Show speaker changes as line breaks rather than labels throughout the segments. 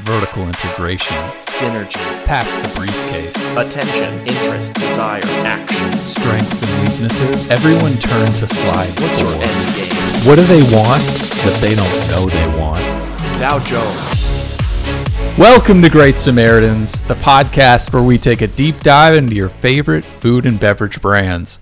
vertical integration,
synergy,
pass the briefcase,
attention, interest, desire, action.
strengths and weaknesses. Everyone turn to slide
What's your end game?
What do they want that they don't know they want?
Dow Jones.
Welcome to Great Samaritans, the podcast where we take a deep dive into your favorite food and beverage brands.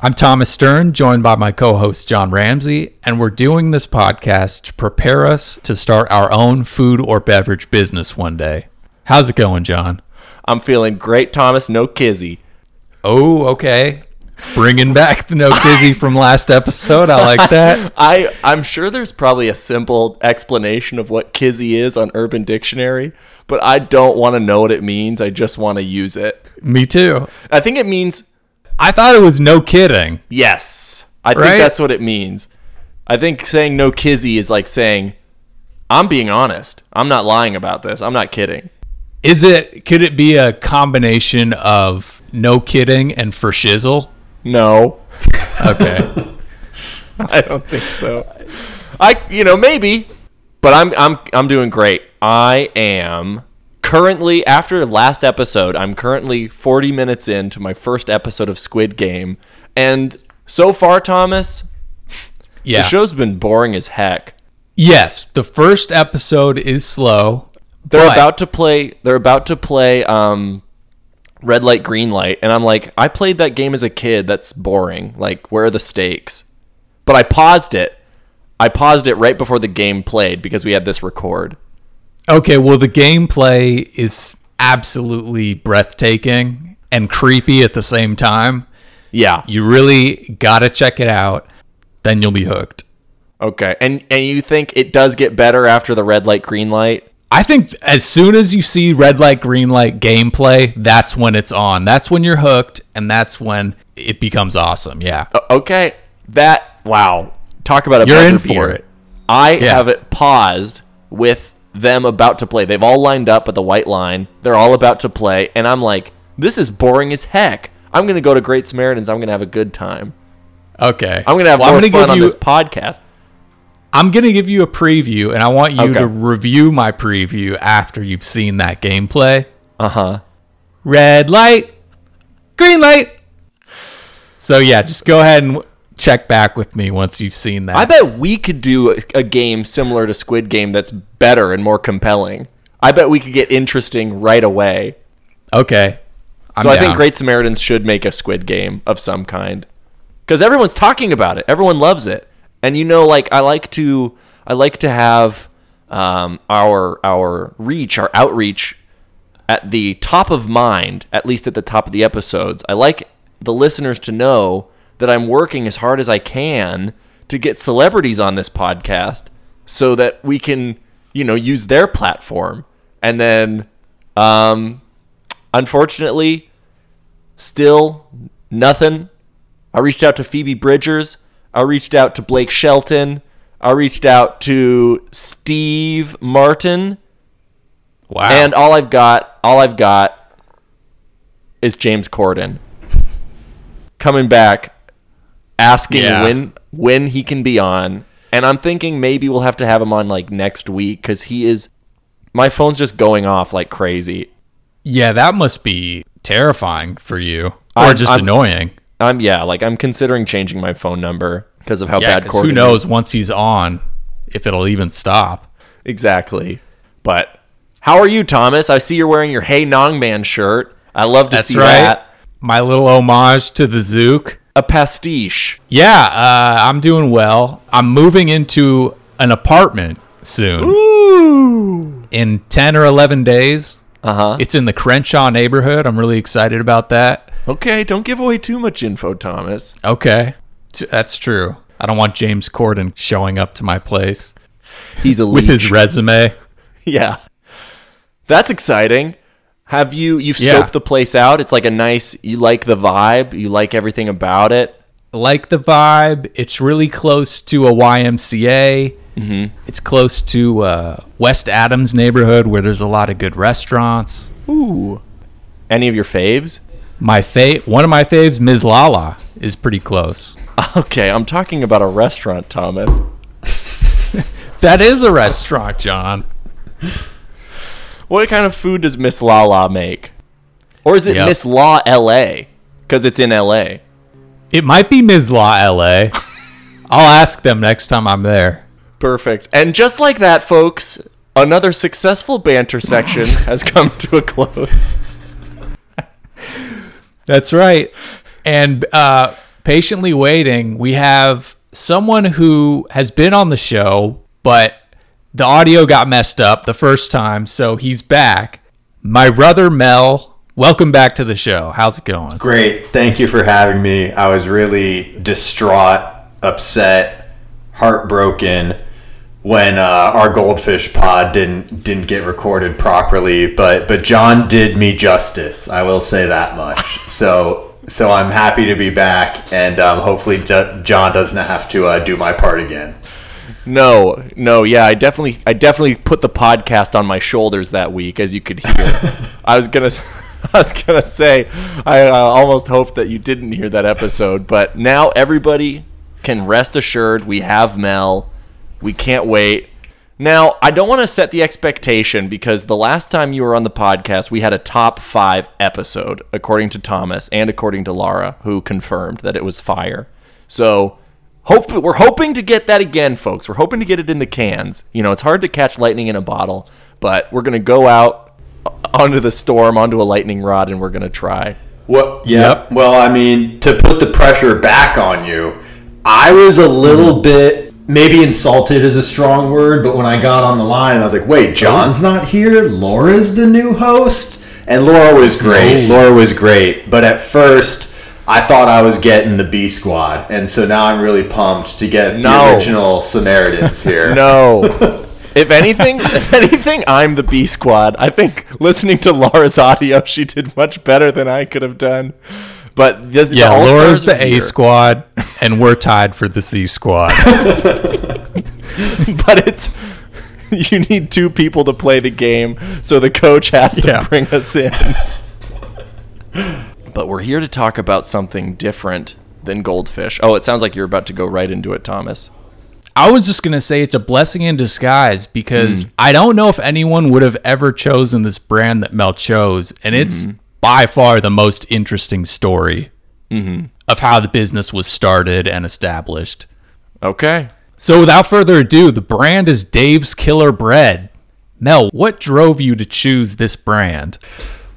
I'm Thomas Stern, joined by my co host John Ramsey, and we're doing this podcast to prepare us to start our own food or beverage business one day. How's it going, John?
I'm feeling great, Thomas. No kizzy.
Oh, okay. Bringing back the no kizzy from last episode. I like that.
I I'm sure there's probably a simple explanation of what kizzy is on Urban Dictionary, but I don't want to know what it means. I just want to use it.
Me too.
I think it means
I thought it was no kidding.
yes. I think that's what it means. I think saying no kizzy is like saying I'm being honest. I'm not lying about this. I'm not kidding.
Is it? Could it be a combination of no kidding and for shizzle?
No.
Okay.
I don't think so. I you know maybe, but I'm I'm I'm doing great. I am currently after last episode. I'm currently 40 minutes into my first episode of Squid Game, and so far, Thomas,
yeah.
the show's been boring as heck.
yes, the first episode is slow.
They're
but-
about to play. They're about to play. Um, red light, green light, and I'm like, I played that game as a kid. That's boring. Like, where are the stakes? But I paused it. I paused it right before the game played because we had this record.
Okay, well, the gameplay is absolutely breathtaking and creepy at the same time.
Yeah.
You really got to check it out. Then you'll be hooked.
Okay. And and you think it does get better after the red light, green light?
I think as soon as you see red light, green light gameplay, that's when it's on. That's when you're hooked, and that's when it becomes awesome. Yeah.
Okay. That wow. Talk about a
You're in for it.
I
Yeah.
have it paused with them about to play. They've all lined up at the white line. They're all about to play, and I'm like, this is boring as heck. I'm gonna go to Great Samaritans. I'm gonna have a good time.
Okay.
I'm gonna have
Well,
more
gonna
fun
give
on
you-
this podcast.
I'm going to give you a preview, and I want you
Okay.
to review my preview after you've seen that gameplay.
Uh huh.
Red light, green light. So, yeah, just go ahead and check back with me once you've seen that.
I bet we could do a, game similar to Squid Game that's better and more compelling. I bet we could get interesting right away.
okay. I'm
so I think. Great Samaritans should make a Squid Game of some kind because everyone's talking about it. Everyone loves it, and you know, like I like to, I like to have um, our our reach, our outreach at the top of mind, at least at the top of the episodes. I like the listeners to know that I'm working as hard as I can to get celebrities on this podcast so that we can, you know, use their platform. And then, um, unfortunately, still nothing. I reached out to Phoebe Bridgers. I reached out to Blake Shelton. I reached out to Steve Martin.
Wow.
And all I've got, all I've got is James Corden coming back asking
Yeah.
when when he can be on. And I'm thinking maybe we'll have to have him on like next week cuz he is my phone's just going off like crazy.
yeah, that must be terrifying for you, or
I'm-
just
I'm-
annoying.
I'm yeah, like I'm considering changing my phone number because of how
Yeah,
bad
'cause
Corden
who
is.
knows once he's on if it'll even stop.
Exactly. But how are you, Thomas? I see you're wearing your Hey Nong Man shirt. I love to
That's
see
right.
that.
My little homage to the Zook.
A pastiche.
Yeah, uh, I'm doing well. I'm moving into an apartment soon.
Ooh.
In 10 or 11 days.
Uh-huh.
It's in the Crenshaw neighborhood. I'm really excited about that.
Okay, don't give away too much info, Thomas.
Okay. T- That's true. I don't want James Corden showing up to my place
He's a
with his resume.
Yeah. That's exciting. Have you you've scoped
Yeah.
the place out? It's like a nice you like the vibe, you like everything about it.
Like the vibe. It's really close to a YMCA. Mm-hmm. It's close to uh, West Adams neighborhood where there's a lot of good restaurants.
Ooh. Any of your faves?
My fa- one of my faves, Ms. Lala, is pretty close.
Okay, I'm talking about a restaurant, Thomas.
That is a restaurant, John.
What kind of food does Miss Lala make? Or is it
Yep.
Miss Law LA? Because it's in LA.
It might be Ms. Law LA. I'll ask them next time I'm there.
Perfect. And just like that, folks, another successful banter section has come to a close.
That's right. And uh, patiently waiting, we have someone who has been on the show, but the audio got messed up the first time, so he's back. My brother Mel, welcome back to the show. How's it going?
Great. Thank you for having me. I was really distraught, upset, heartbroken when uh, our goldfish pod didn't didn't get recorded properly. But but John did me justice. I will say that much. So so I'm happy to be back, and um, hopefully John doesn't have to uh, do my part again.
No, no, yeah, I definitely, I definitely put the podcast on my shoulders that week, as you could hear. I was gonna, I was gonna say, I uh, almost hoped that you didn't hear that episode, but now everybody can rest assured we have Mel. We can't wait. Now, I don't want to set the expectation because the last time you were on the podcast, we had a top five episode, according to Thomas and according to Lara, who confirmed that it was fire. So, hope we're hoping to get that again, folks. We're hoping to get it in the cans. You know, it's hard to catch lightning in a bottle, but we're gonna go out onto the storm, onto a lightning rod, and we're gonna try.
Well, yeah. Well, I mean, to put the pressure back on you, I was a little mm-hmm. bit maybe insulted is a strong word, but when I got on the line, I was like, "Wait, John's not here. Laura's the new host." And Laura was great. Laura was great, but at first. I thought I was getting the B squad, and so now I'm really pumped to get the
No.
original Samaritans here.
No. if anything, if anything, I'm the B squad. I think listening to Laura's audio, she did much better than I could have done. But the, the
Yeah,
All-Stars
Laura's the A squad, and we're tied for the C squad.
but it's you need two people to play the game, so the coach has to
Yeah.
bring us in. But we're here to talk about something different than goldfish. Oh, it sounds like you're about to go right into it, Thomas.
I was just gonna say it's a blessing in disguise because
Hmm.
I don't know if anyone would have ever chosen this brand that Mel chose, and it's
Hmm.
by far the most interesting story
Mm-hmm.
of how the business was started and established.
Okay.
So, without further ado, the brand is Dave's Killer Bread. Mel, what drove you to choose this brand?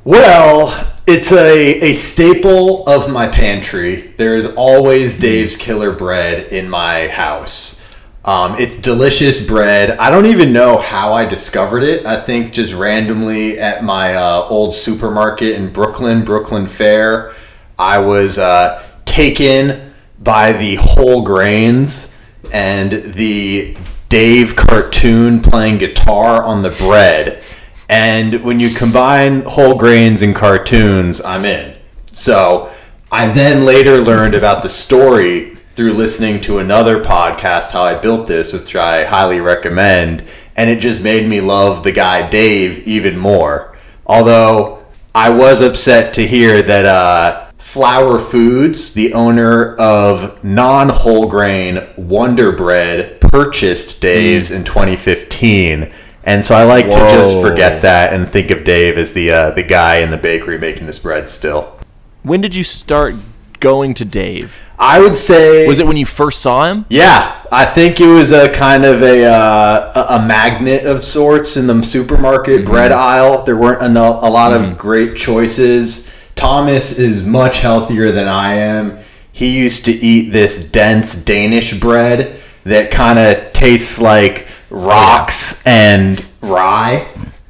Well, it's a, a staple of my pantry. There's always Dave's Killer Bread in my house. Um, it's delicious bread. I don't even know how I discovered it. I think just randomly at my uh, old supermarket in Brooklyn, Brooklyn Fare, I was uh, taken by the whole grains and the Dave cartoon playing guitar on the bread. And when you combine whole grains and cartoons, I'm in. So I then later learned about the story through listening to another podcast, How I Built This, which I highly recommend. And it just made me love the guy Dave even more. Although I was upset to hear that uh, Flower Foods, the owner of non whole grain Wonder Bread, purchased Dave's in 2015. And so I like to just forget that and think of Dave as the uh, the guy in the bakery making this bread still.
When did you start going to Dave?
I would say
Was it when you first saw him?
Yeah, I think it was a kind of a uh, a magnet of sorts in the supermarket bread aisle. There weren't eno- a lot of great choices. Thomas is much healthier than I am. He used to eat this dense Danish bread that kind of tastes like rocks and rye.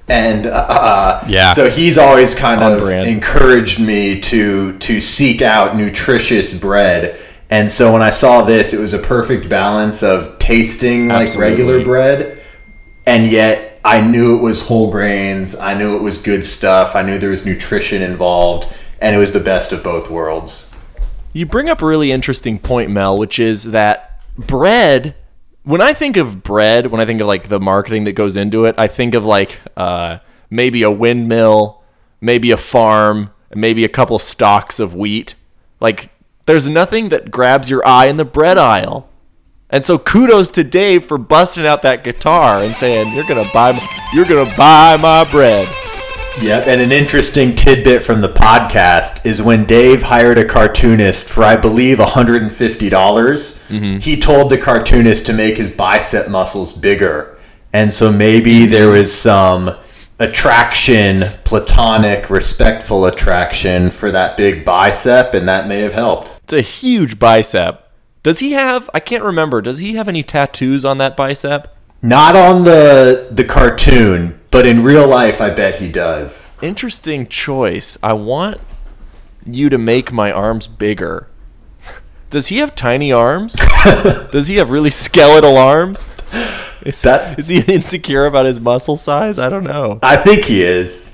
And uh,
Yeah.
so he's always kind
On
of
brand.
encouraged me to to seek out nutritious bread. And so when I saw this, it was a perfect balance of tasting like
Absolutely.
regular bread, and yet I knew it was whole grains. I knew it was good stuff. I knew there was nutrition involved, and it was the best of both worlds.
You bring up a really interesting point, Mel, which is that bread. When I think of bread, when I think of like the marketing that goes into it, I think of like uh, maybe a windmill, maybe a farm, maybe a couple stalks of wheat. Like there's nothing that grabs your eye in the bread aisle. And so kudos to Dave for busting out that guitar and saying, "You're gonna buy, my, you're gonna buy my bread."
Yep, and an interesting tidbit from the podcast is when Dave hired a cartoonist for, I believe, $150, dollars mm-hmm. he told the cartoonist to make his bicep muscles bigger. And so maybe there was some attraction, platonic, respectful attraction for that big bicep, and that may have helped.
It's a huge bicep. Does he have? I can't remember. Does he have any tattoos on that bicep?
Not on the the cartoon, but in real life, I bet he does.
Interesting choice. I want you to make my arms bigger. Does he have tiny arms? Does he have really skeletal arms? Is,
That-
is he insecure about his muscle size? I don't know.
I think he is.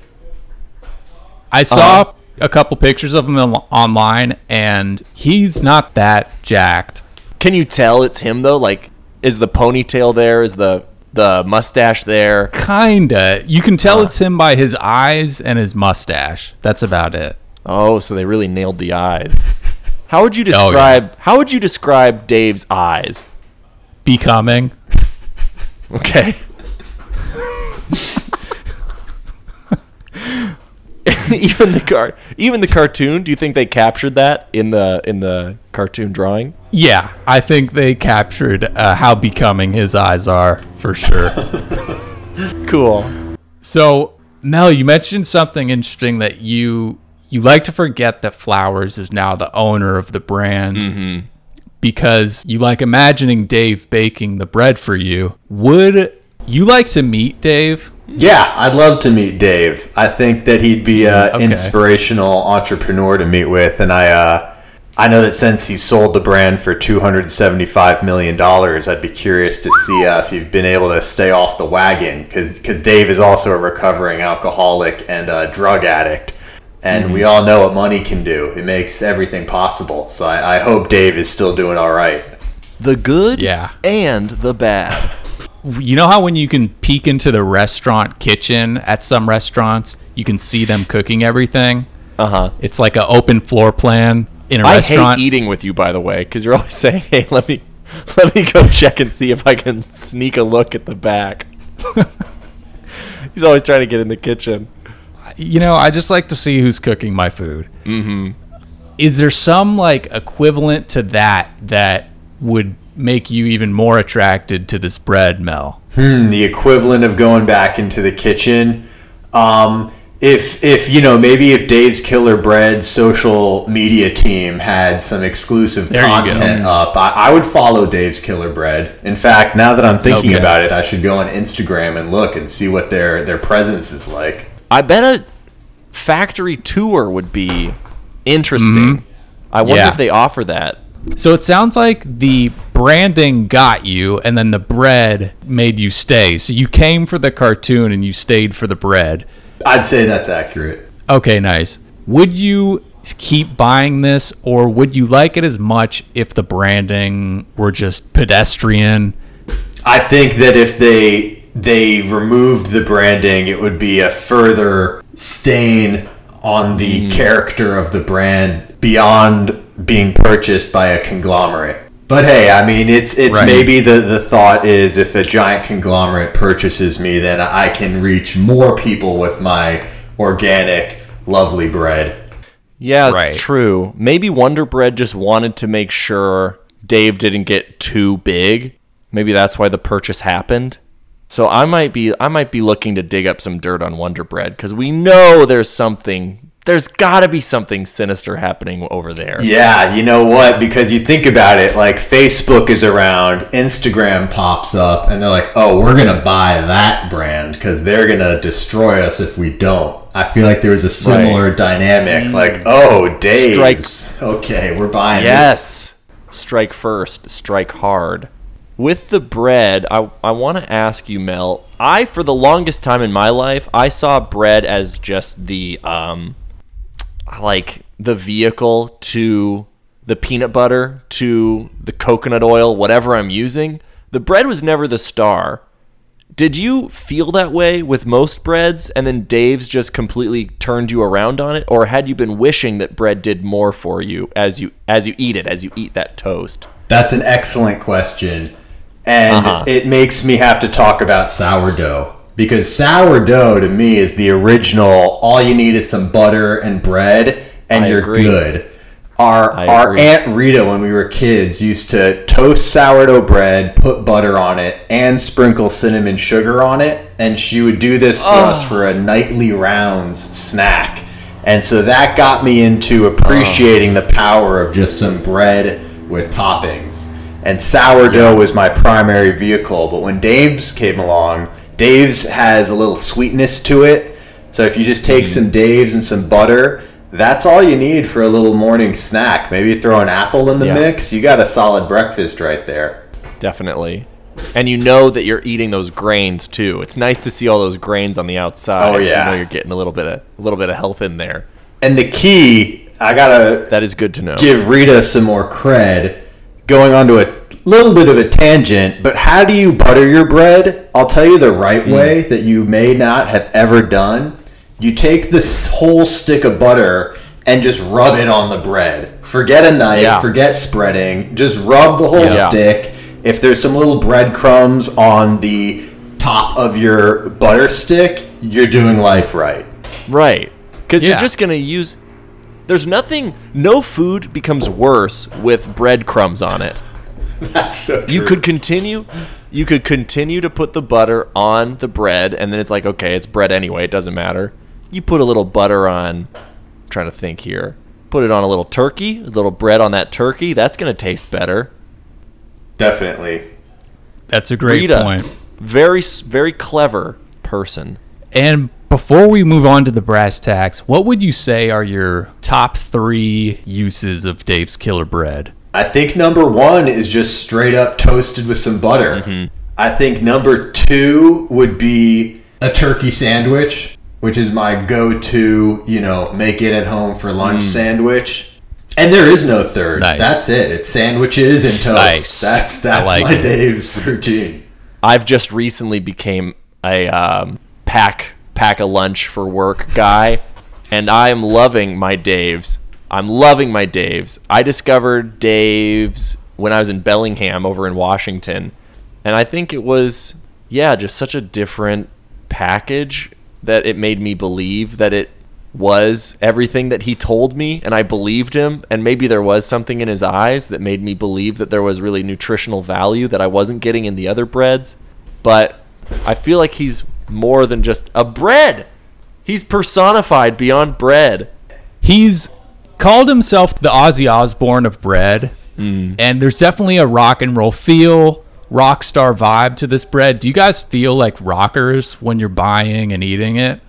I saw uh-huh. a couple pictures of him online, and he's not that jacked.
Can you tell it's him though? Like, is the ponytail there? Is the the mustache there?
Kinda. You can tell uh, it's him by his eyes and his mustache. That's about it.
Oh, so they really nailed the eyes. How would you
Oh, yeah.
describe? How would you describe Dave's eyes?
Becoming.
Okay. even the car, even the cartoon. Do you think they captured that in the in the cartoon drawing?
Yeah, I think they captured uh, how becoming his eyes are for sure.
Cool.
so, Mel, you mentioned something interesting that you you like to forget that Flowers is now the owner of the brand because you like imagining Dave baking the bread for you. Would you like to meet Dave?
Yeah, I'd love to meet Dave. I think that he'd be an
Okay.
inspirational entrepreneur to meet with, and I, uh, I know that since he sold the brand for two hundred seventy-five million dollars, I'd be curious to see uh, if you've been able to stay off the wagon, because Dave is also a recovering alcoholic and a drug addict, and we all know what money can do. It makes everything possible. So I, I hope Dave is still doing all right.
The good,
Yeah.
and the bad.
You know how when you can peek into the restaurant kitchen at some restaurants, you can see them cooking everything?
Uh huh.
It's like an open floor plan in a
I
restaurant.
hate eating with you, by the way, because you're always saying, "Hey, let me let me go check and see if I can sneak a look at the back." He's always trying to get in the kitchen.
you know, I just like to see who's cooking my food. Mm-hmm. Is there some like equivalent to that that would make you even more attracted to this bread, Mel?
Hmm, the equivalent of going back into the kitchen. Um, if if you know maybe if Dave's Killer Bread social media team had some exclusive
There
content up, I, I would follow Dave's Killer Bread. In fact, now that I'm thinking
Okay.
about it, I should go on Instagram and look and see what their their presence is like.
I bet a factory tour would be interesting. Mm-hmm. I wonder
Yeah.
if they offer that.
So it sounds like the branding got you, and then the bread made you stay. So you came for the cartoon and you stayed for the bread.
I'd say that's accurate.
Okay, nice. Would you keep buying this, or would you like it as much if the branding were just pedestrian?
I think that if they they removed the branding, it would be a further stain on the mm-hmm. character of the brand beyond being purchased by a conglomerate. But hey, I mean, it's it's
Right.
maybe the the thought is if a giant conglomerate purchases me, then I can reach more people with my organic, lovely bread.
Yeah, it's
Right.
true. Maybe Wonder Bread just wanted to make sure Dave didn't get too big. Maybe that's why the purchase happened. So I might be I might be looking to dig up some dirt on Wonder Bread because we know there's something. There's got to be something sinister happening over there.
Yeah, you know what? Because you think about it, like Facebook is around, Instagram pops up, and they're like, "Oh, we're gonna buy that brand because they're gonna destroy us if we don't." I feel like there was a similar dynamic, like, "Oh, Dave,
Strikes.
okay, we're buying." this."
Yes. Strike first, strike hard. With the bread, I, I want to ask you, Mel. I, for the longest time in my life, I saw bread as just the, um, like, the vehicle to the peanut butter, to the coconut oil, whatever I'm using. The bread was never the star. Did you feel that way with most breads and then Dave's just completely turned you around on it or had you been wishing that bread did more for you as you as you eat it as you eat that toast?
That's an excellent question. And
Uh-huh.
it makes me have to talk about sourdough. Because sourdough to me is the original, all you need is some butter and bread, and
I
you're
agree.
good. Our,
I
our
agree.
Aunt Rita, when we were kids, used to toast sourdough bread, put butter on it, and sprinkle cinnamon sugar on it. And she would do this for us for a nightly rounds snack. And so that got me into appreciating the power of just some bread with toppings. And sourdough was my primary vehicle. But when Dave's came along, Dave's has a little sweetness to it. So if you just take mm-hmm. some Dave's and some butter, that's all you need for a little morning snack. Maybe throw an apple in the
Yeah.
mix. You got a solid breakfast right there.
Definitely. And you know that you're eating those grains too. It's nice to see all those grains on the outside.
Oh, yeah.
You know you're getting a little bit of a little bit of health in there.
And the key, I gotta
That is good to know.
give Rita some more cred. Going on to a little bit of a tangent, but how do you butter your bread? I'll tell you the right
Hmm.
way that you may not have ever done. You take this whole stick of butter and just rub it on the bread. Forget a knife,
Yeah.
forget spreading. Just rub the whole
Yeah.
stick. If there's some little breadcrumbs on the top of your butter stick, you're doing life right.
Right. Because
Yeah.
you're just going to use. There's nothing. No food becomes worse with breadcrumbs on it.
That's so
You could continue. You could continue to put the butter on the bread, and then it's like, okay, it's bread anyway. It doesn't matter. You put a little butter on. I'm trying to think here. Put it on a little turkey. A little bread on that turkey. That's going to taste better.
Definitely.
That's a great
Rita,
point.
very very clever person.
And before we move on to the brass tacks, what would you say are your top three uses of Dave's Killer Bread?
I think number one is just straight up toasted with some butter. I think number two would be a turkey sandwich, which is my go to, you know, make it at home for lunch sandwich. And there is no third.
Nice.
That's it. It's sandwiches and toast.
Nice.
That's that's
like
my
it.
Dave's routine.
I've just recently became a um, pack pack a lunch for work guy, and I am loving my Dave's. I'm loving my Dave's. I discovered Dave's when I was in Bellingham over in Washington, and I think it was yeah, just such a different package that it made me believe that it was everything that he told me. And I believed him. And maybe there was something in his eyes that made me believe that there was really nutritional value that I wasn't getting in the other breads. But I feel like he's more than just a bread. He's personified beyond bread.
He's called himself the Ozzy Osbourne of bread, hmm. and there's definitely a rock and roll feel, rock star vibe to this bread. Do you guys feel like rockers when you're buying and eating it?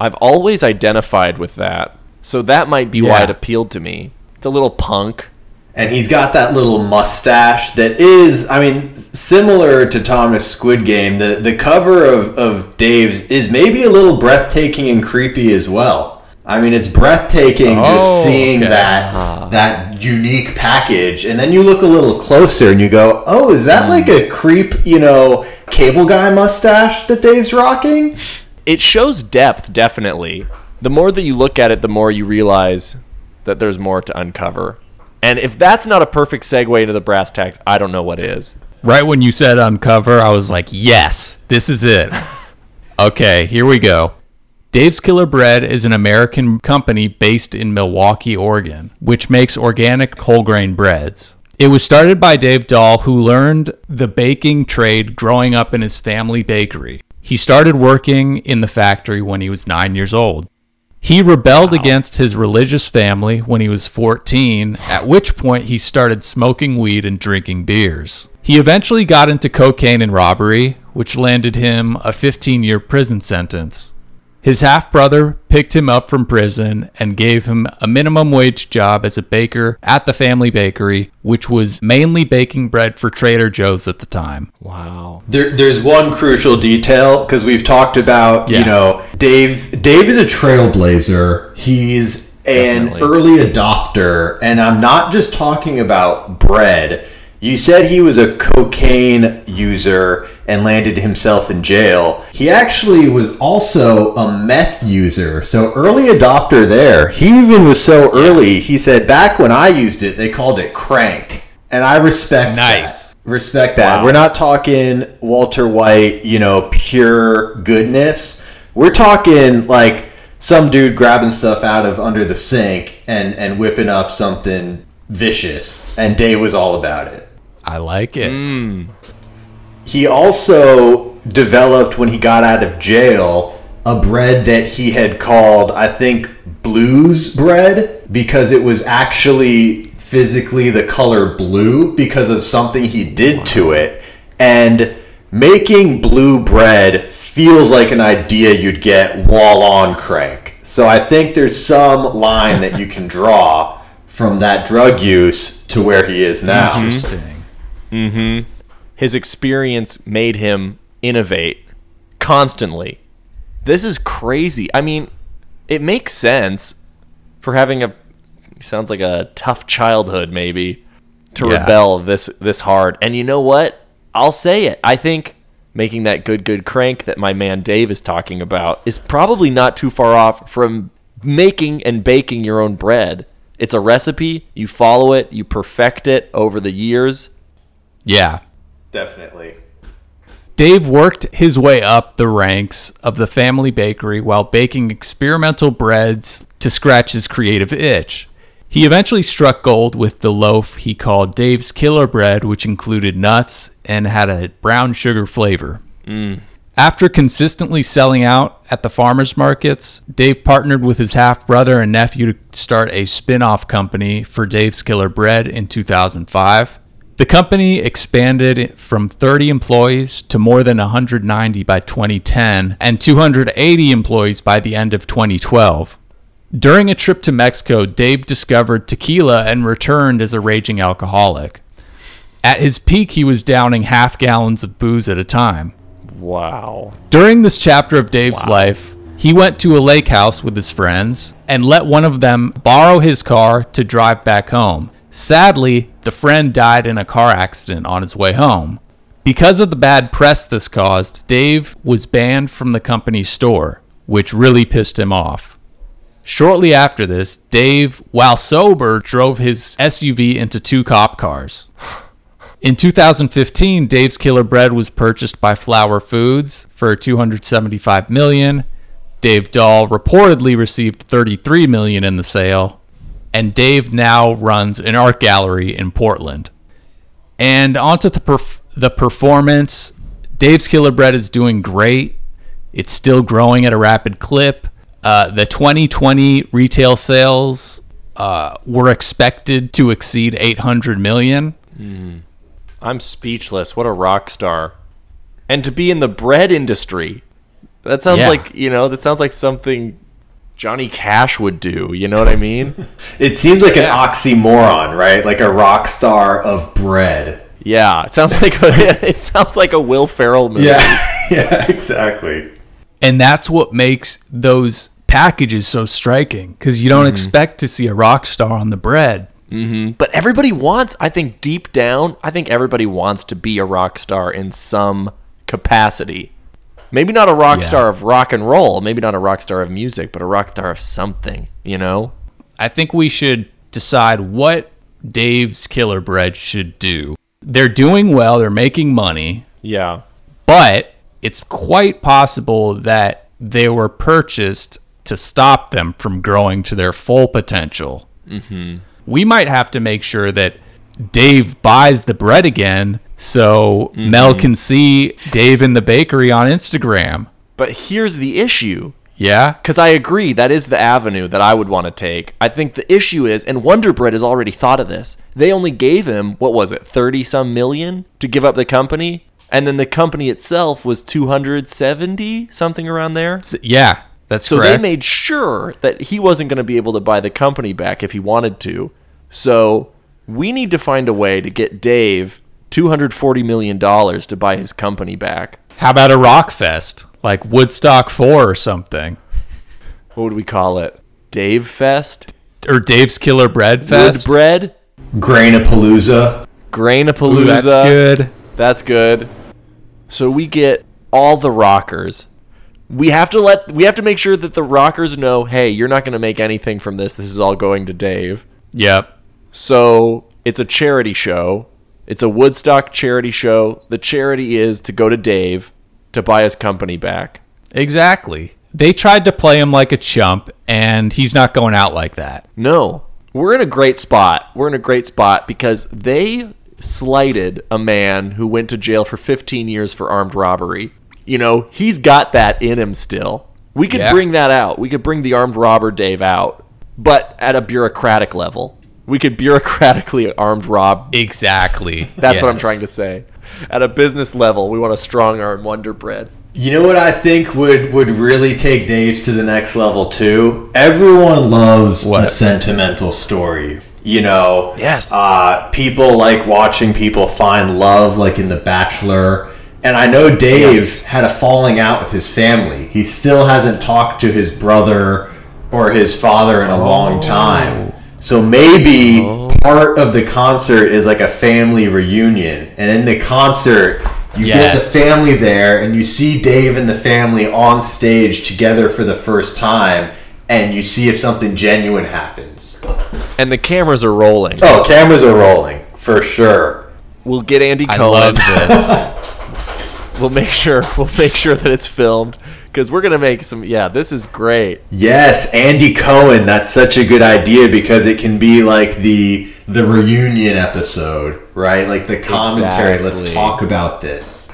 I've always identified with that so that might be why it appealed to me it's a little punk
And he's got that little mustache that is, I mean, similar to Thomas Squid Game. The the cover of, of Dave's is maybe a little breathtaking and creepy as well. I mean, it's breathtaking
Oh,
just seeing
okay.
that ah. that unique package, and then you look a little closer and you go, "Oh, is that like a creep, you know, cable guy mustache that Dave's rocking?"
it shows depth definitely the more that you look at it the more you realize that there's more to uncover and if that's not a perfect segue into the brass tacks i don't know what is
Right when you said uncover, I was like, yes, this is it. okay, here we go. Dave's Killer Bread is an American company based in Milwaukie, Oregon, which makes organic whole grain breads. It was started by Dave Dahl, who learned the baking trade growing up in his family bakery. He started working in the factory when he was nine years old. He rebelled against his religious family when he was 14, at which point he started smoking weed and drinking beers. He eventually got into cocaine and robbery, which landed him a 15 year prison sentence. His half brother picked him up from prison and gave him a minimum wage job as a baker at the family bakery, which was mainly baking bread for Trader Joe's at the time.
wow
There, there's one crucial detail because we've talked about,
Yeah.
you know, Dave. Dave is a trailblazer. He's an
Definitely.
early adopter, and I'm not just talking about bread. You said he was a cocaine user and landed himself in jail. He actually was also a meth user, so early adopter there. He even was so early. He said back when I used it, they called it crank. And I respect
Nice.
that. Respect that.
Wow.
We're not talking Walter White, you know, pure goodness. We're talking like some dude grabbing stuff out of under the sink and and whipping up something vicious. And Dave was all about it.
I like it. Mm.
He also developed when he got out of jail a bread that he had called, I think, blues bread because it was actually physically the color blue because of something he did to it. And making blue bread feels like an idea you'd get wall on crank. So I think there's some line that you can draw from that drug use to where he is now.
Interesting. Mm-hmm.
His experience made him innovate constantly. This is crazy. I mean, it makes sense for having a sounds like a tough childhood maybe to
Yeah.
rebel this this hard. And you know what? I'll say it. I think making that good good crank that my man Dave is talking about is probably not too far off from making and baking your own bread. It's a recipe, you follow it, you perfect it over the years.
Yeah.
Definitely.
Dave worked his way up the ranks of the family bakery while baking experimental breads to scratch his creative itch. He eventually struck gold with the loaf he called Dave's Killer Bread, which included nuts and had a brown sugar flavor. Mm. After consistently selling out at the farmers markets, Dave partnered with his half brother and nephew to start a spin off company for Dave's Killer Bread in 2005. The company expanded from 30 employees to more than 190 by 2010 and 280 employees by the end of 2012. During a trip to Mexico, Dave discovered tequila and returned as a raging alcoholic. At his peak, he was downing half gallons of booze at a time.
Wow.
During this chapter of Dave's life, he went to a lake house with his friends and let one of them borrow his car to drive back home. Sadly, the friend died in a car accident on his way home. Because of the bad press this caused, Dave was banned from the company's store, which really pissed him off. Shortly after this, Dave, while sober, drove his SUV into two cop cars. In 2015, Dave's Killer Bread was purchased by Flower Foods for 275 million. Dave Dahl reportedly received 33 million in the sale, and Dave now runs an art gallery in Portland. And onto the perf- the performance. Dave's Killer Bread is doing great. It's still growing at a rapid clip. Uh, the 2020 retail sales uh, were expected to exceed 800 million.
I'm speechless. What a rock star. And to be in the bread industry. That sounds
Yeah.
like, you know, that sounds like something Johnny Cash would do. You know what I mean?
It seems like an oxymoron, right? Like a rock star of bread.
yeah. It sounds like a, it sounds like a Will Ferrell movie.
Yeah, yeah, exactly.
And that's what makes those packages so striking because you don't mm-hmm. expect to see a rock star on the bread. Mm-hmm.
But everybody wants, I think deep down, I think everybody wants to be a rock star in some capacity. Maybe not a rock
Yeah.
star of rock and roll, maybe not a rock star of music, but a rock star of something, you know?
I think we should decide what Dave's Killer Bread should do. They're doing well, they're making money,
Yeah.
but it's quite possible that they were purchased to stop them from growing to their full potential. Mm-hmm. We might have to make sure that Dave buys the bread again so mm-hmm. Mel can see Dave in the bakery on Instagram.
But here's the issue.
Yeah?
Because I agree, that is the avenue that I would want to take. I think the issue is, and Wonder Bread has already thought of this. They only gave him what was it, thirty some million to give up the company, and then the company itself was two hundred seventy something around there.
S- Yeah, that's
So
correct.
they made sure that he wasn't going to be able to buy the company back if he wanted to. So we need to find a way to get Dave two hundred forty million dollars to buy his company back.
How about a rock fest? Like Woodstock 4 or something?
What would we call it? Dave Fest,
Or Dave's Killer Bread
Wood
Fest?
Bread,
Grainapalooza.
Grainapalooza.
Ooh, that's good.
That's good. So we get all the rockers. We have to let we have to make sure that the rockers know, hey, you're not going to make anything from this. This is all going to Dave.
Yep.
So It's a charity show. It's a Woodstock charity show. The charity is to go to Dave to buy his company back.
Exactly. They tried to play him like a chump, and he's not going out like that.
No, we're in a great spot. We're in a great spot because they slighted a man who went to jail for 15 years for armed robbery. You know, he's got that in him still. We could
Yeah.
bring that out. We could bring the armed robber Dave out, but at a bureaucratic level. We could bureaucratically armed rob.
Exactly.
That's what I'm trying to say. At a business level, we want a strong arm Wonder Bread.
You know what I think would would really take Dave to the next level too? Everyone loves a sentimental story. You know,
Yes.
Uh, people like watching people find love, like in The Bachelor. And I know Dave
Yes.
had a falling out with his family. He still hasn't talked to his brother or his father in a long time. So maybe oh. part of the concert is like a family reunion. And in the concert, you get the family there and you see Dave and the family on stage together for the first time and you see if something genuine happens.
And the cameras are rolling.
Oh, cameras are rolling for sure.
We'll get Andy Cohen.
I love this.
We'll make sure we'll make sure that it's filmed because we're gonna make some. Yeah, this is great.
Yes, Andy Cohen. That's such a good idea because it can be like the the reunion episode, right? Like the commentary. Let's talk about this.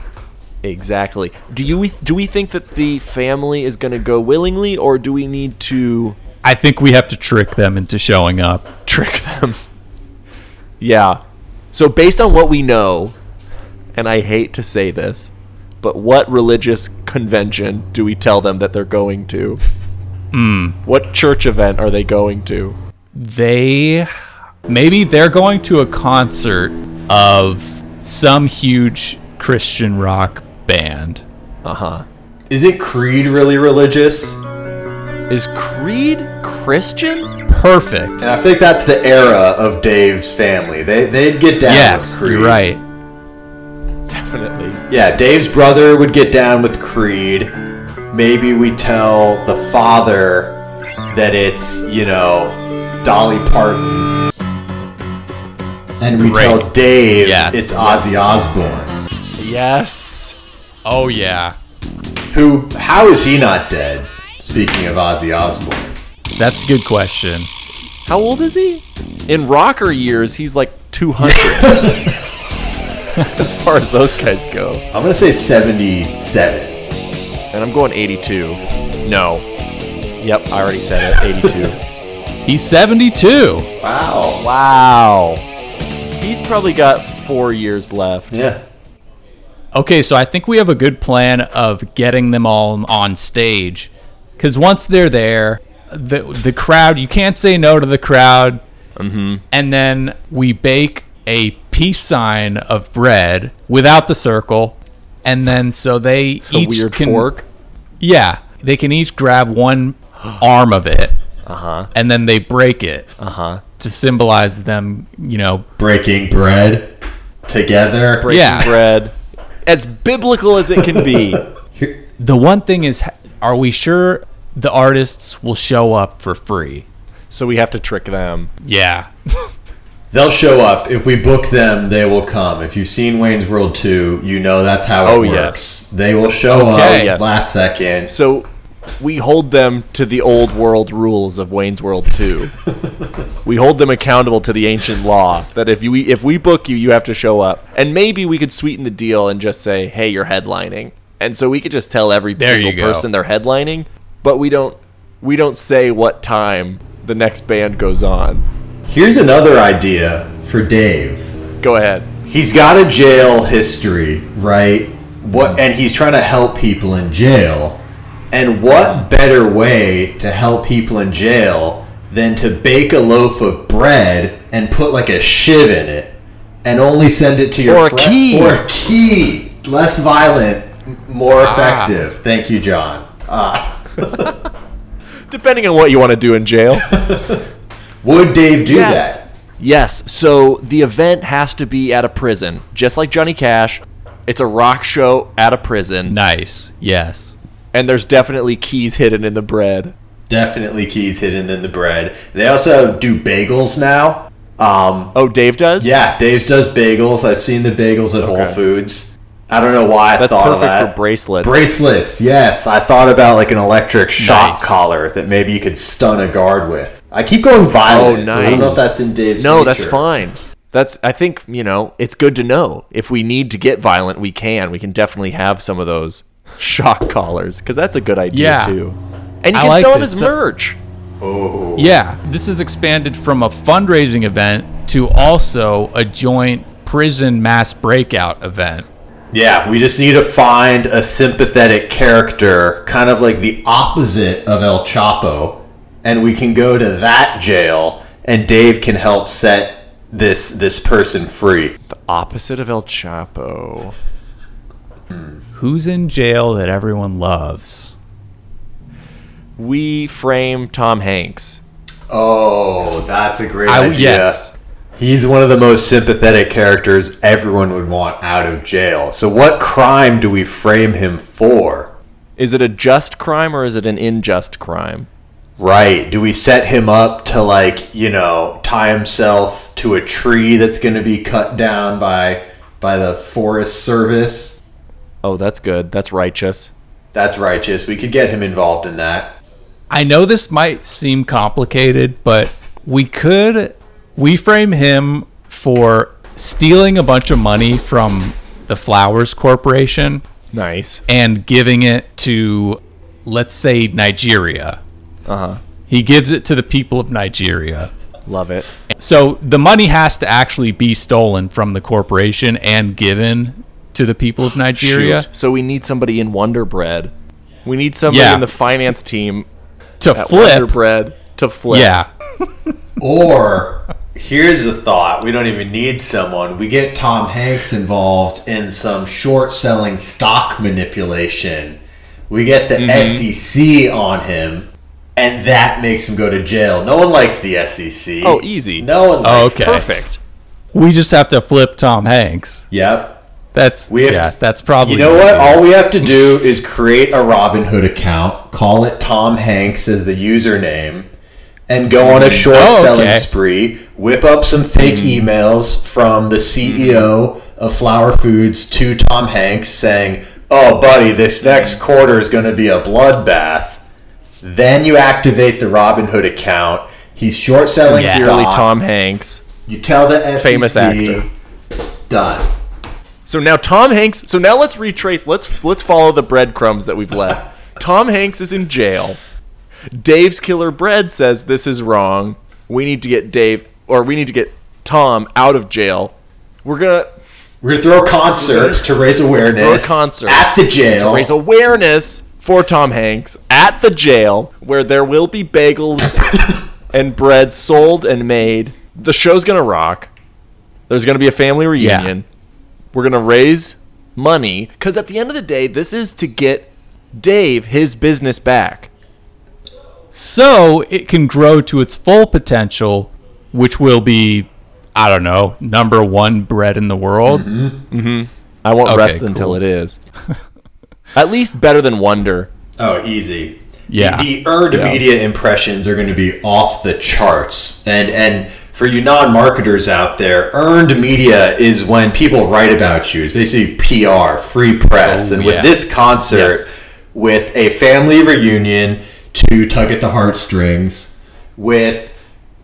Exactly. Do you do we think that the family is gonna go willingly, or do we need to
I think we have to trick them into showing up.
trick them? yeah. So based on what we know, and I hate to say this, but what religious convention do we tell them that they're going to?
Hmm.
What church event are they going to?
They maybe they're going to a concert of some huge Christian rock band.
Uh huh.
Is it Creed really religious?
Is Creed Christian?
Perfect.
And I think that's the era of Dave's family. They they'd get down with
Yes,
Creed.
you're right.
Definitely.
Yeah, Dave's brother would get down with Creed. Maybe we tell the father that it's, you know, Dolly Parton. And we
Great.
tell Dave
Yes.
it's Ozzy Osbourne.
Yes.
Oh yeah.
Who, how is he not dead? Speaking of Ozzy Osbourne.
That's a good question.
How old is he? In rocker years, he's like 200. as far as those guys go.
I'm going to say 77.
And I'm going 82. No. Yep, I already said it. 82.
He's 72.
Wow.
wow. He's probably got four years left.
Yeah.
Okay, so I think we have a good plan of getting them all on stage. Because once they're there, the the crowd, you can't say no to the crowd. Mm-hmm. And then we bake a peace sign of bread without the circle. And then so they
A
each
weird
can,
fork.
Yeah, they can each grab one arm of it,
Uh huh.
and then they break it
Uh huh.
to symbolize them. You know,
Breaking bread together.
Breaking
Yeah.
bread. As biblical as it can be.
The one thing is, are we sure the artists will show up for free?
so we have to trick them.
Yeah.
They'll show up. If we book them, they will come. If you've seen Wayne's World 2, you know that's how it
Oh,
works.
yes.
They will show
Okay.
up
Yes.
last second.
So we hold them to the old world rules of Wayne's World 2. we hold them accountable to the ancient law that if you if we book you, you have to show up. And maybe we could sweeten the deal and just say, "Hey, you're headlining." And so we could just tell every
There
single person they're headlining, but we don't we don't say what time the next band goes on.
Here's another idea for Dave.
Go ahead.
He's got a jail history, right? What and he's trying to help people in jail. And what better way to help people in jail than to bake a loaf of bread and put like a shiv in it and only send it to your
Or a
friend-
key.
or a key, less violent, more effective. Thank you, John. Ah.
Depending on what you want to do in jail.
Would Dave do
Yes.
that?
Yes. So the event has to be at a prison, just like Johnny Cash. It's a rock show at a prison,
Nice. Yes.
and there's definitely keys hidden in the bread.
Definitely keys hidden in the bread. They also do bagels now. Um,
Oh, Dave does.
yeah, Dave does bagels. I've seen the bagels at Whole
Okay.
Foods. I don't know why I
that's
thought of
perfect
that.
for bracelets.
Bracelets, yes. I thought about like an electric shock
Nice.
collar that maybe you could stun a guard with. I keep going violent.
Oh,
I don't know
nice.
if that's in Dave's.
no, that's fine. That's I think you know it's good to know if we need to get violent, we can. We can definitely have some of those shock collars because that's a good idea
Yeah.
too. And you
I
can
like
sell them as
So-
merch.
Oh,
Yeah, this is expanded from a fundraising event to also a joint prison mass breakout event.
yeah. We just need to find a sympathetic character, kind of like the opposite of El Chapo, and we can go to that jail, and Dave can help set this this person free.
The opposite of El Chapo. Hmm.
Who's in jail that everyone loves?
We frame Tom Hanks.
Oh, that's a great
I-
idea.
yes.
He's one of the most sympathetic characters everyone would want out of jail. So, what crime do we frame him for?
Is it a just crime or is it an unjust crime?
Right. Do we set him up to, like, you know, tie himself to a tree that's going to be cut down by by the Forest Service?
Oh, that's good. That's righteous.
That's righteous. We could get him involved in that.
I know this might seem complicated, but we could we frame him for stealing a bunch of money from the Flowers Corporation
Nice.
and giving it to let's say Nigeria.
Uh huh.
He gives it to the people of Nigeria.
Love it.
So the money has to actually be stolen from the corporation and given to the people of Nigeria
Shoot. So we need somebody in Wonder Bread. We need somebody
Yeah.
in the finance team
to
at
flip.
Wonder Bread to flip.
Yeah.
Or here's a thought: we don't even need someone. We get Tom Hanks involved in some short-selling stock manipulation. We get the
Mm-hmm.
SEC on him, and that makes him go to jail. No one likes the SEC.
Oh, easy.
No one likes oh,
okay.
them.
Perfect.
We just have to flip Tom Hanks.
Yep.
That's
We have
yeah,
to-
that's probably
You know what? All we have to do is create a Robinhood account, call it Tom Hanks as the username, and go on a short
Oh,
selling
okay.
spree. Whip up some fake mm. emails from the CEO of Flower Foods to Tom Hanks saying, "Oh, buddy, this next quarter is going to be a bloodbath." Then you activate the Robinhood account. He's short selling
Sincerely,
stocks.
Tom Hanks.
You tell the SEC.
Famous actor.
Done.
So now Tom Hanks. So now let's retrace. Let's let's follow the breadcrumbs that we've left. Tom Hanks is in jail. Dave's Killer Bread says this is wrong. We need to get Dave, or we need to get Tom out of jail. We're gonna
We're gonna throw a concert to raise awareness.
Throw a concert
at the jail.
to raise awareness for Tom Hanks at the jail, where there will be bagels and bread sold and made. The show's gonna rock. There's gonna be a family reunion. We're gonna raise money because at the end of the day, this is to get Dave his business back.
so it can grow to its full potential, which will be I don't know, number one bread in the world. Mm-hmm. Mm-hmm.
I won't
Okay,
rest until it is. at least better than Wonder.
Oh, easy.
Yeah.
The, the earned
Yeah.
media impressions are going to be off the charts, and and for you non-marketers out there, earned media is when people write about you. It's basically PR, free press,
Oh,
and
yeah.
with this concert,
Yes.
with a family reunion to tug at the heartstrings, with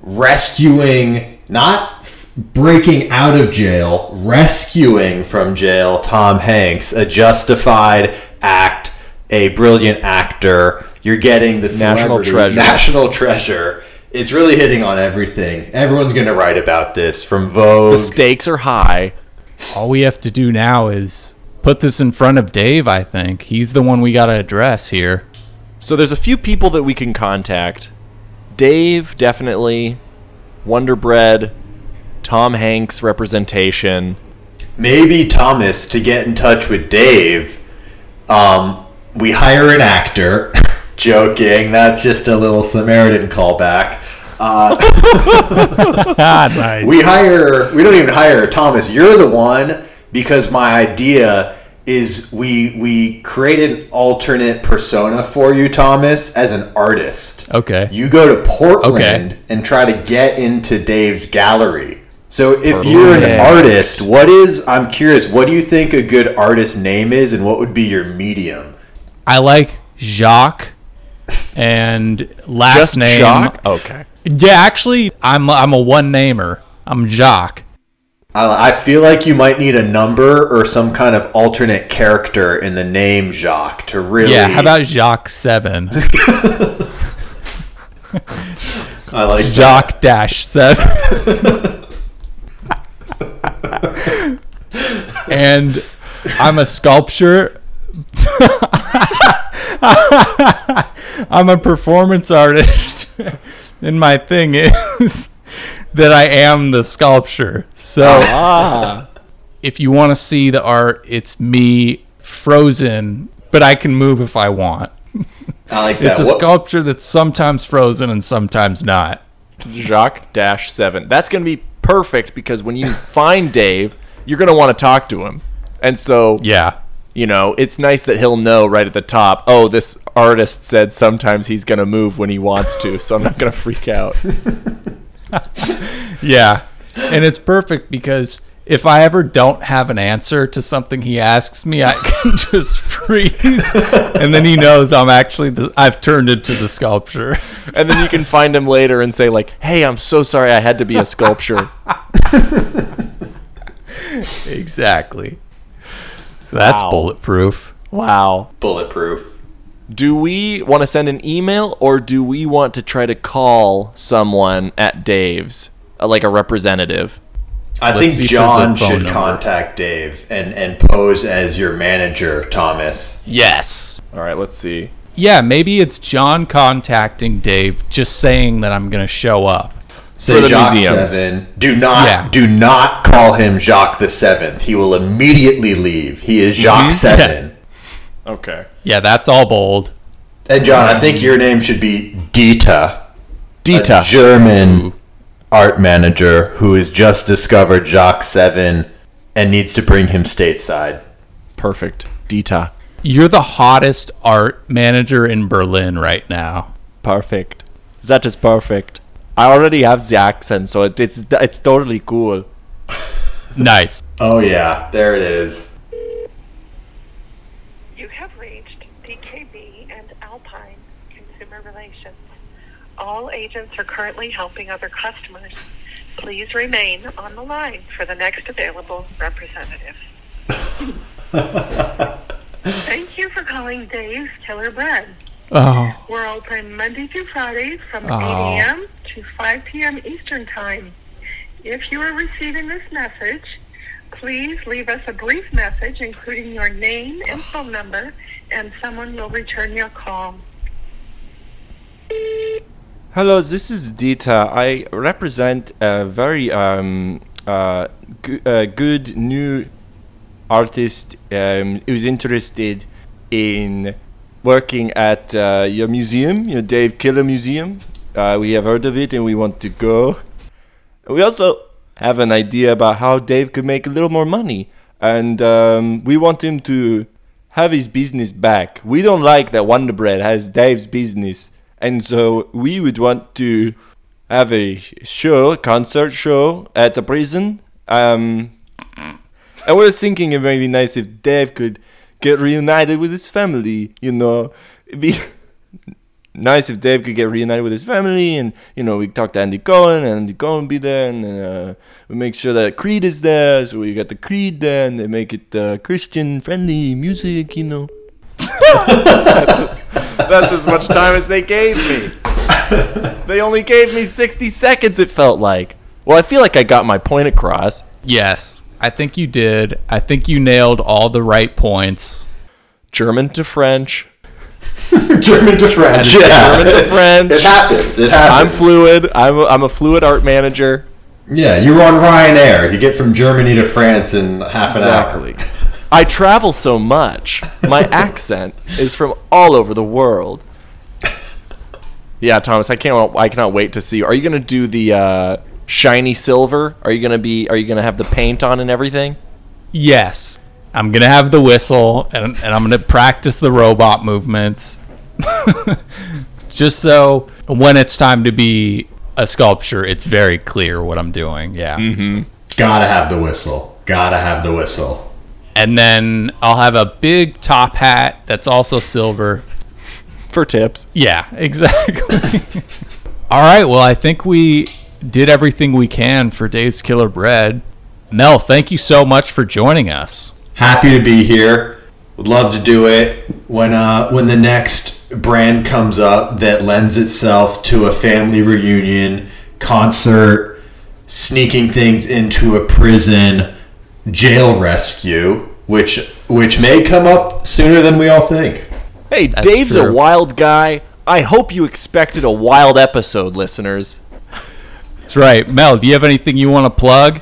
rescuing not breaking out of jail, rescuing from jail Tom Hanks, a justified act, a brilliant actor. You're getting the
National treasure.
National treasure. It's really hitting on everything. Everyone's going to write about this from Vogue.
The stakes are high.
All we have to do now is put this in front of Dave, I think. He's the one we got to address here.
So there's a few people that we can contact. Dave, definitely. Wonder Bread. Tom Hanks representation.
maybe Thomas to get in touch with Dave. Um, we hire an actor. Joking. That's just a little Samaritan callback. Uh,
ah, nice.
we hire. We don't even hire Thomas. You're the one because my idea is we we create an alternate persona for you, Thomas, as an artist.
Okay.
You go to Portland
Okay.
and try to get into Dave's gallery. So if you're an artist, what is I'm curious, what do you think a good artist name is and what would be your medium?
I like Jacques and last
Just
name.
Jacques? Okay.
Yeah, actually, I'm I'm a one namer. I'm Jacques.
I I feel like you might need a number or some kind of alternate character in the name Jacques to really
Yeah, how about Jacques Seven?
I like that.
Jacques dash seven. and I'm a sculpture. I'm a performance artist, and my thing is that I am the sculpture. So
Ah.
if you want to see the art, it's me frozen, but I can move if I want.
I like that.
It's a
What-
sculpture that's sometimes frozen and sometimes not.
Jacques dash seven. That's gonna be perfect because when you find Dave, you're gonna want to talk to him, and so
Yeah.
you know it's nice that he'll know right at the top. Oh, this artist said sometimes he's gonna move when he wants to, so I'm not gonna freak out.
Yeah. And it's perfect because if I ever don't have an answer to something he asks me, I can just freeze. And then he knows I'm actually the, I've turned into the sculpture.
And then you can find him later and say like, "Hey, I'm so sorry I had to be a sculpture."
exactly. So that's
Wow.
bulletproof.
wow.
bulletproof.
Do we want to send an email or do we want to try to call someone at Dave's, uh, like a representative?
I
Let's
think
if there's a
John
phone
should
number.
contact Dave and, and pose as your manager, Thomas.
Yes.
All right, let's see.
Yeah, maybe it's John contacting Dave just saying that I'm going to show up.
Say
the
Jacques
museum.
Seven. Do not
Yeah.
do not call him Jacques the Seventh. He will immediately leave. He is Jacques Seven.
Yes.
Okay.
Yeah, that's all bold.
And John, I think your name should be Dieter. a
Dieter.
German art manager who has just discovered Jacques Seven and needs to bring him stateside.
Perfect. Dieter.
You're the hottest art manager in Berlin right now.
Perfect. That is perfect. I already have the accent, so it, it's it's totally cool.
Nice.
Oh yeah, there it is.
You have reached DKB and Alpine Consumer Relations. All agents are currently helping other customers. Please remain on the line for the next available representative. Thank you for calling Dave's Killer Bread.
Oh,
We're open Monday through Friday from
Oh.
8 a.m. to 5 p.m. Eastern Time. If you are receiving this message, please leave us a brief message including your name and phone number, and someone will return your call.
Hello, this is Dieter. I represent a very um uh, g- uh good new artist um who's interested in working at uh, your museum, your Dave Killer Museum. Uh, we have heard of it and we want to go. We also have an idea about how Dave could make a little more money, and um, we want him to have his business back. We don't like that Wonder Bread has Dave's business, and so we would want to have a show, a concert show at the prison. Um, and we're thinking it may be nice if Dave could get reunited with his family. You know, it'd be nice if Dave could get reunited with his family, and you know, we talk to Andy Cohen, and Andy Cohen be there, and uh, we make sure that Creed is there, so we got the Creed there, and they make it uh, Christian friendly music. You know, that's, as, that's as much time as they gave me. they only gave me sixty seconds. It felt like. Well, I feel like I got my point across.
yes. I think you did. I think you nailed all the right points.
German to French.
German to French. Yeah.
German to French.
It happens. It happens.
I'm
happens.
fluid. I'm a, I'm a fluid art manager.
Yeah, you were on Ryanair. You get from Germany to France in half an hour.
Exactly. I travel so much. My accent is from all over the world. Yeah, Thomas, I can't. I cannot wait to see. Are you gonna do the uh, shiny silver? Are you gonna be? Are you gonna have the paint on and everything?
Yes. I'm gonna have the whistle, and, and I'm gonna practice the robot movements, just so when it's time to be a sculpture, it's very clear what I'm doing. Yeah. Mm-hmm.
Gotta have the whistle. Gotta have the whistle.
And then I'll have a big top hat that's also silver.
For tips.
Yeah, exactly. All right. Well, I think we did everything we can for Dave's Killer Bread. Mel, thank you so much for joining us.
Happy to be here. Would love to do it when uh when the next brand comes up that lends itself to a family reunion, concert, sneaking things into a prison, jail rescue, which which may come up sooner than we all think.
Hey, Dave's a wild guy. I hope you expected a wild episode, listeners.
That's right. Mel, do you have anything you want to plug?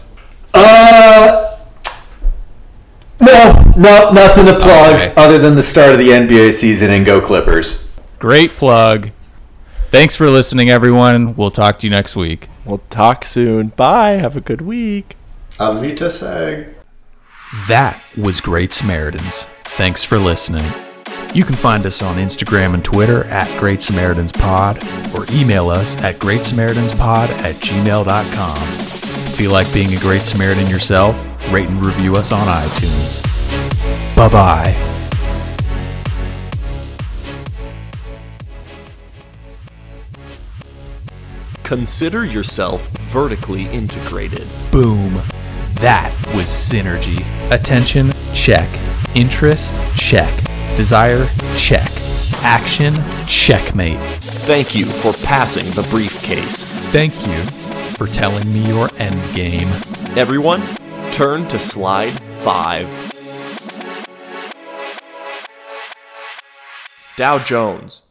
Uh, no, no, nothing to plug
Okay.
other than the start of the NBA season and go Clippers.
Great plug. Thanks for listening, everyone. We'll talk to you next week.
We'll talk soon. Bye. Have a good week.
Alvita Sag.
That was Great Samaritans. Thanks for listening. You can find us on Instagram and Twitter at Great Samaritans Pod or email us at Great Samaritans Pod at gmail.com. Feel like being a Great Samaritan yourself? Rate and review us on iTunes. Bye bye.
Consider yourself vertically integrated.
Boom. That was synergy. Attention, check. Interest, check. Desire, check. Action, checkmate.
Thank you for passing the briefcase.
Thank you for telling me your end game.
Everyone, turn to slide 5. Dow Jones,